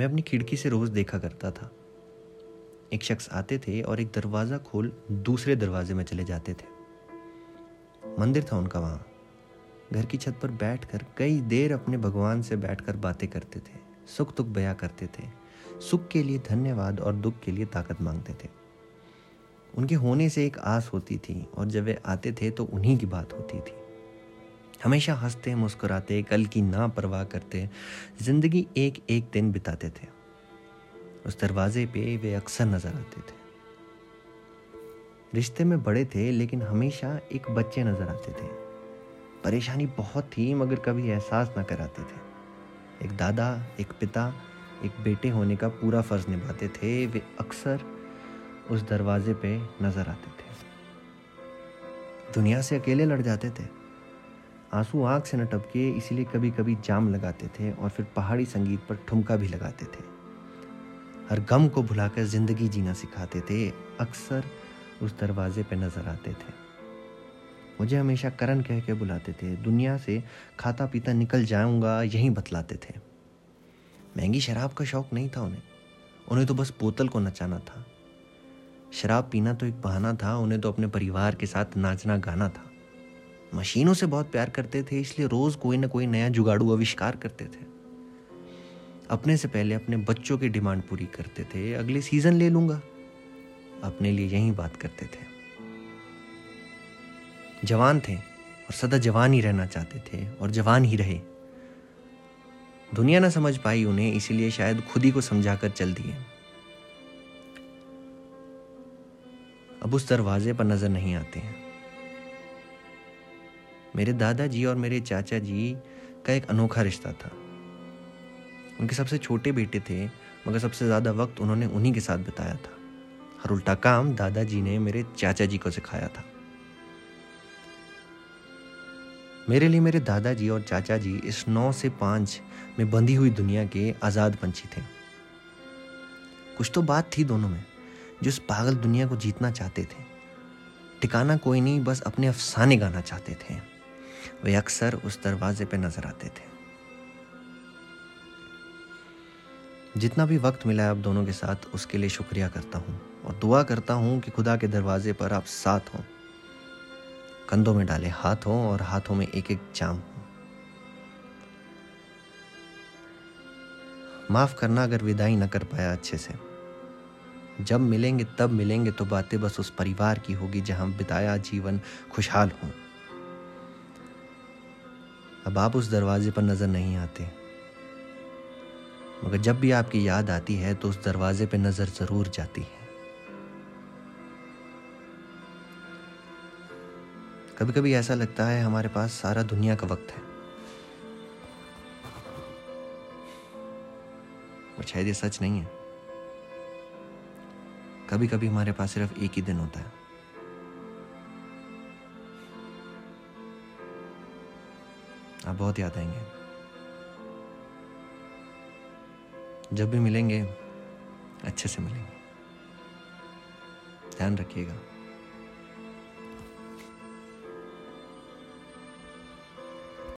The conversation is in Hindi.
मैं अपनी खिड़की से रोज़ देखा करता था। एक शख्स आते थे और एक दरवाज़ा खोल दूसरे दरवाजे में चले जाते थे। मंदिर था उनका वहाँ। घर की छत पर बैठकर कई देर अपने भगवान से बैठकर बातें करते थे सुख दुख बया करते थे, सुख के लिए धन्यवाद और दुख के लिए ताकत मांगते थे। उनके होने से एक आस होती थी और जब वे आते थे तो उन्हीं की बात होती थी। हमेशा हँसते, मुस्कुराते, कल की ना परवाह करते, ज़िंदगी एक एक दिन बिताते थे। उस दरवाजे पे वे अक्सर नज़र आते थे। रिश्ते में बड़े थे, लेकिन हमेशा एक बच्चे नज़र आते थे। परेशानी बहुत थी, मगर कभी एहसास ना कराते थे। एक दादा, एक पिता, एक बेटे होने का पूरा फ़र्ज़ निभाते थे, वे अक्सर उस दरवाजे पे नज़र आते थे। दुनिया से अकेले लड़ जाते थे। आँसू आँख से न टपके, इसीलिए कभी कभी जाम लगाते थे और फिर पहाड़ी संगीत पर ठुमका भी लगाते थे। हर गम को भुलाकर ज़िंदगी जीना सिखाते थे, अक्सर उस दरवाजे पर नज़र आते थे। मुझे हमेशा करण कह के बुलाते थे, दुनिया से खाता पीता निकल जाऊँगा, यही बतलाते थे। महँगी शराब का शौक नहीं था उन्हें। उन्हें तो बस बोतल को नचाना था। शराब पीना तो एक बहाना था, उन्हें तो अपने परिवार के साथ नाचना गाना था। मशीनों से बहुत प्यार करते थे, इसलिए रोज कोई ना कोई नया जुगाड़ू आविष्कार करते थे। अपने से पहले अपने बच्चों की डिमांड पूरी करते थे, अगले सीज़न ले लूँगा। अपने लिए यही बात करते थे। जवान थे और सदा जवान ही रहना चाहते थे, और जवान ही रहे। दुनिया ना समझ पाई उन्हें, इसीलिए शायद खुद ही को समझाकर चल दिए। अब उस दरवाजे पर नज़र नहीं आते हैं। मेरे दादाजी और मेरे चाचा जी का एक अनोखा रिश्ता था। उनके सबसे छोटे बेटे थे, मगर सबसे ज़्यादा वक्त उन्होंने उन्हीं के साथ बिताया था। हर उल्टा काम दादाजी ने मेरे चाचा जी को सिखाया था। मेरे लिए मेरे दादाजी और चाचा जी इस नौ से पाँच में बंधी हुई दुनिया के आज़ाद पंछी थे। कुछ तो बात थी दोनों में, जो इस पागल दुनिया को जीतना चाहते थे। ठिकाना कोई नहीं, बस अपने अफसाने गाना चाहते थे। वे अक्सर उस दरवाजे पर नज़र आते थे। जितना भी वक्त मिला है अब दोनों के साथ, उसके लिए शुक्रिया करता हूँ और दुआ करता हूँ कि खुदा के दरवाजे पर आप साथ हों। कंधों में डाले हाथ हों और हाथों में एक एक जाम हो। माफ़ करना अगर विदाई ना कर पाया अच्छे से। जब मिलेंगे तब मिलेंगे तो बातें बस उस परिवार की होगी जहाँ बिताया जीवन खुशहाल हो। अब आप उस दरवाजे पर नज़र नहीं आते। मगर जब भी आपकी याद आती है तो उस दरवाजे पर नज़र ज़रूर जाती है। कभी कभी ऐसा लगता है, हमारे पास सारा दुनिया का वक्त है। और शायद ये सच नहीं है। कभी कभी हमारे पास सिर्फ़ एक ही दिन होता है। आप बहुत याद आएँगे। जब भी मिलेंगे अच्छे से मिलेंगे। ध्यान रखिएगा।